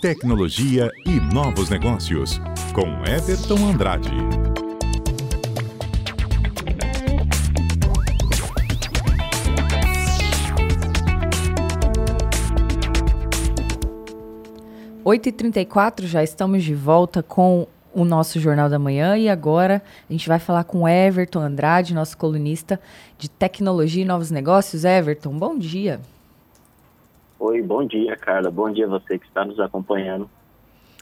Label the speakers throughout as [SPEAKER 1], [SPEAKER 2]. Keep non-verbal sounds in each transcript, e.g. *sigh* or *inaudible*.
[SPEAKER 1] tecnologia e novos negócios, com Everton Andrade.
[SPEAKER 2] Oito e trinta já estamos de volta com o nosso Jornal da Manhã e agora a gente vai falar com Everton Andrade, nosso colunista de tecnologia e novos negócios. Everton, bom dia.
[SPEAKER 3] Oi, bom dia, Carla. Bom dia a você que está nos acompanhando.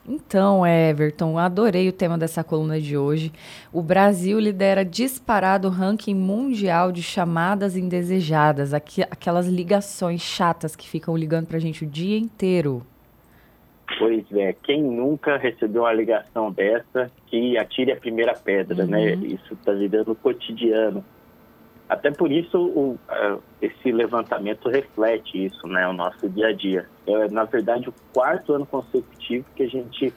[SPEAKER 2] Então, Everton, adorei o tema dessa coluna de hoje. O Brasil lidera disparado o ranking mundial de chamadas indesejadas, aqu aquelas ligações chatas que ficam ligando para a gente o dia inteiro.
[SPEAKER 3] Pois é, quem nunca recebeu uma ligação dessa que atire a primeira pedra, né? uhum. né? Isso está virando cotidiano. Até por isso o, uh, esse levantamento reflete isso, né, o nosso dia a dia. É, na verdade, o quarto ano consecutivo que a gente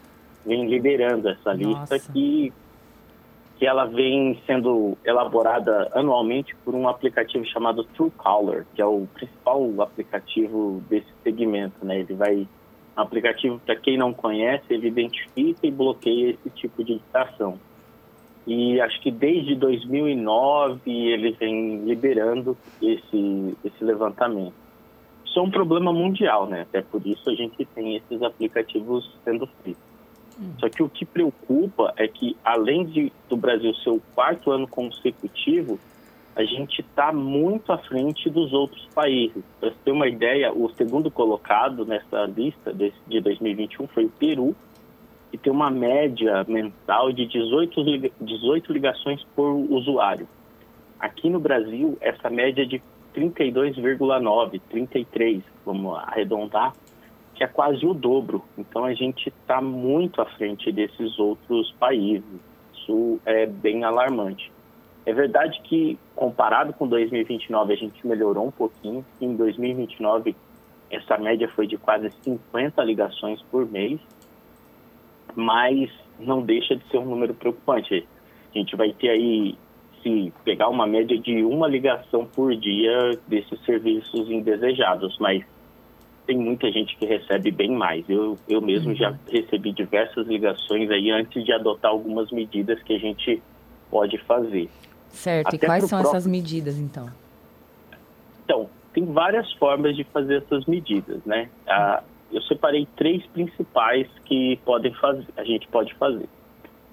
[SPEAKER 3] vem liberando essa Nossa. lista que que ela vem sendo elaborada anualmente por um aplicativo chamado Truecaller, que é o principal aplicativo desse segmento, né? Ele vai um aplicativo para quem não conhece, ele identifica e bloqueia esse tipo de ligação. E acho que desde 2009 ele vem liberando esse, esse levantamento. Isso é um problema mundial, né? Até por isso a gente tem esses aplicativos sendo feitos. Hum. Só que o que preocupa é que, além de, do Brasil ser o quarto ano consecutivo, a gente está muito à frente dos outros países. Para ter uma ideia, o segundo colocado nessa lista de, de 2021 foi o Peru, que tem uma média mensal de 18, 18 ligações por usuário. Aqui no Brasil, essa média é de 32,9, 33, vamos arredondar, que é quase o dobro. Então a gente está muito à frente desses outros países. Isso é bem alarmante. É verdade que, comparado com 2029, a gente melhorou um pouquinho. Em 2029, essa média foi de quase 50 ligações por mês mas não deixa de ser um número preocupante. A gente vai ter aí, se pegar uma média de uma ligação por dia desses serviços indesejados, mas tem muita gente que recebe bem mais. Eu, eu mesmo uhum. já recebi diversas ligações aí antes de adotar algumas medidas que a gente pode fazer.
[SPEAKER 2] Certo, Até e quais são próprio... essas medidas então?
[SPEAKER 3] Então, tem várias formas de fazer essas medidas, né? A, eu separei três principais que podem fazer, a gente pode fazer.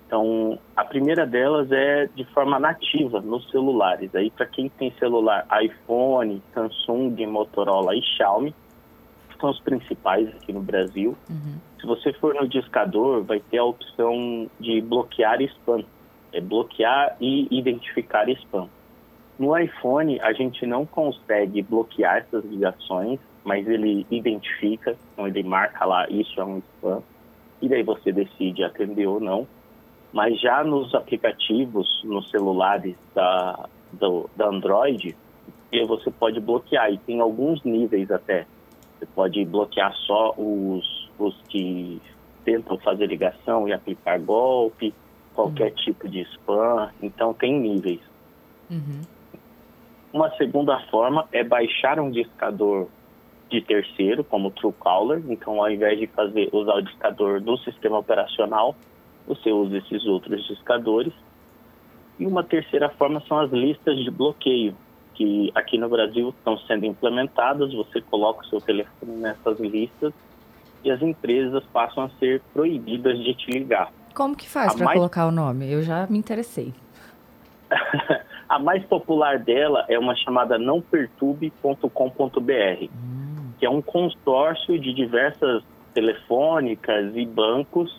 [SPEAKER 3] Então, a primeira delas é de forma nativa nos celulares. Aí, para quem tem celular iPhone, Samsung, Motorola e Xiaomi, são os principais aqui no Brasil. Uhum. Se você for no discador, vai ter a opção de bloquear spam. É bloquear e identificar spam. No iPhone, a gente não consegue bloquear essas ligações, mas ele identifica, então ele marca lá, isso é um spam, e daí você decide atender ou não. Mas já nos aplicativos, nos celulares da, do, da Android, você pode bloquear, e tem alguns níveis até. Você pode bloquear só os, os que tentam fazer ligação e aplicar golpe, qualquer uhum. tipo de spam, então tem níveis. Uhum. Uma segunda forma é baixar um discador de terceiro, como Truecaller. Então, ao invés de fazer usar o discador do sistema operacional, você usa esses outros discadores. E uma terceira forma são as listas de bloqueio, que aqui no Brasil estão sendo implementadas. Você coloca o seu telefone nessas listas e as empresas passam a ser proibidas de te ligar.
[SPEAKER 2] Como que faz para mais... colocar o nome? Eu já me interessei. *laughs*
[SPEAKER 3] a mais popular dela é uma chamada nãoperturbe.com.br. Hum que é um consórcio de diversas telefônicas e bancos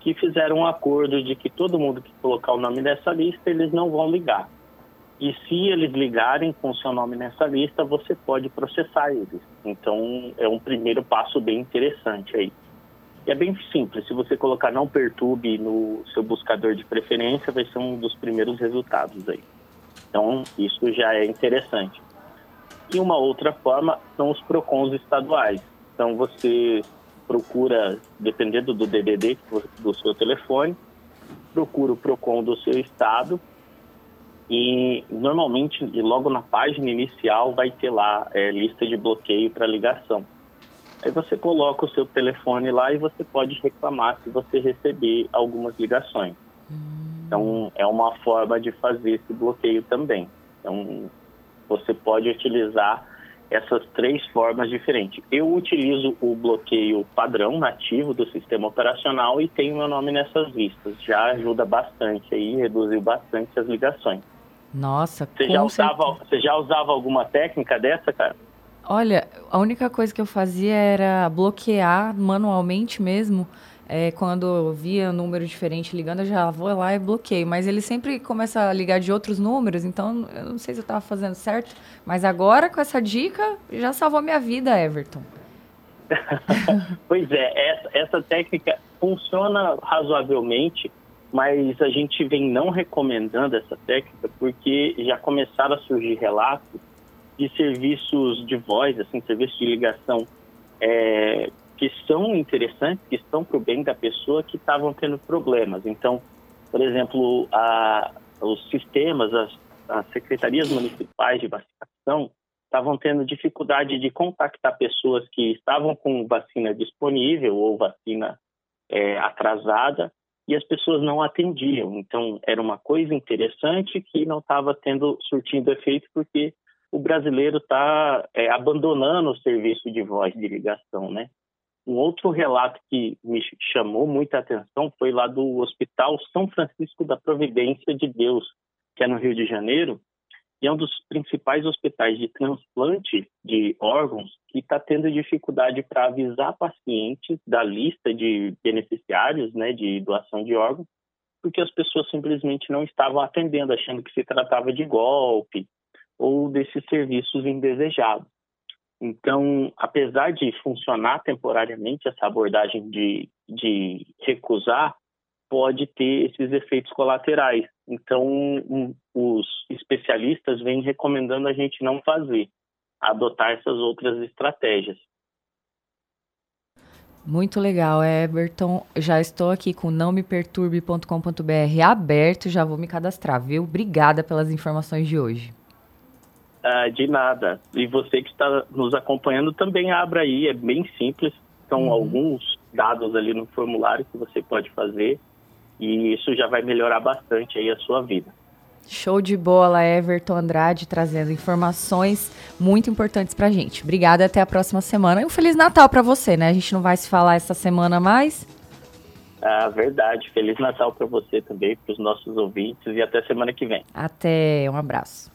[SPEAKER 3] que fizeram um acordo de que todo mundo que colocar o nome nessa lista, eles não vão ligar. E se eles ligarem com seu nome nessa lista, você pode processar eles. Então, é um primeiro passo bem interessante aí. E é bem simples, se você colocar não perturbe no seu buscador de preferência, vai ser um dos primeiros resultados aí. Então, isso já é interessante. E uma outra forma são os PROCONs estaduais. Então você procura, dependendo do DDD do seu telefone, procura o PROCON do seu estado e normalmente, logo na página inicial, vai ter lá é, lista de bloqueio para ligação. Aí você coloca o seu telefone lá e você pode reclamar se você receber algumas ligações. Hum. Então, é uma forma de fazer esse bloqueio também. Então, você pode utilizar essas três formas diferentes. Eu utilizo o bloqueio padrão nativo do sistema operacional e tenho meu nome nessas listas. Já ajuda bastante aí, reduziu bastante as ligações.
[SPEAKER 2] Nossa,
[SPEAKER 3] você já usava, você já usava alguma técnica dessa, cara?
[SPEAKER 2] Olha, a única coisa que eu fazia era bloquear manualmente mesmo. É, quando eu via número diferente ligando, eu já vou lá e bloqueio. Mas ele sempre começa a ligar de outros números, então eu não sei se eu estava fazendo certo. Mas agora, com essa dica, já salvou minha vida, Everton. *laughs*
[SPEAKER 3] pois é, essa, essa técnica funciona razoavelmente, mas a gente vem não recomendando essa técnica porque já começaram a surgir relatos de serviços de voz, assim, serviços de ligação é, que são interessantes, que estão para o bem da pessoa, que estavam tendo problemas. Então, por exemplo, a, os sistemas, as, as secretarias municipais de vacinação estavam tendo dificuldade de contactar pessoas que estavam com vacina disponível ou vacina é, atrasada e as pessoas não atendiam. Então, era uma coisa interessante que não estava tendo surtindo efeito porque o brasileiro está é, abandonando o serviço de voz de ligação, né? Um outro relato que me chamou muita atenção foi lá do Hospital São Francisco da Providência de Deus, que é no Rio de Janeiro, e é um dos principais hospitais de transplante de órgãos que está tendo dificuldade para avisar pacientes da lista de beneficiários né, de doação de órgãos, porque as pessoas simplesmente não estavam atendendo, achando que se tratava de golpe ou desses serviços indesejados. Então, apesar de funcionar temporariamente essa abordagem de, de recusar, pode ter esses efeitos colaterais. Então, um, os especialistas vêm recomendando a gente não fazer, adotar essas outras estratégias.
[SPEAKER 2] Muito legal, Eberton. Já estou aqui com nãomeperturbe.com.br aberto, já vou me cadastrar, viu? Obrigada pelas informações de hoje.
[SPEAKER 3] Ah, de nada. E você que está nos acompanhando também abra aí, é bem simples. São uhum. alguns dados ali no formulário que você pode fazer e isso já vai melhorar bastante aí a sua vida.
[SPEAKER 2] Show de bola, Everton Andrade, trazendo informações muito importantes pra gente. Obrigada, até a próxima semana. E um Feliz Natal para você, né? A gente não vai se falar essa semana mais.
[SPEAKER 3] Ah, verdade. Feliz Natal para você também, para os nossos ouvintes e até semana que vem.
[SPEAKER 2] Até, um abraço.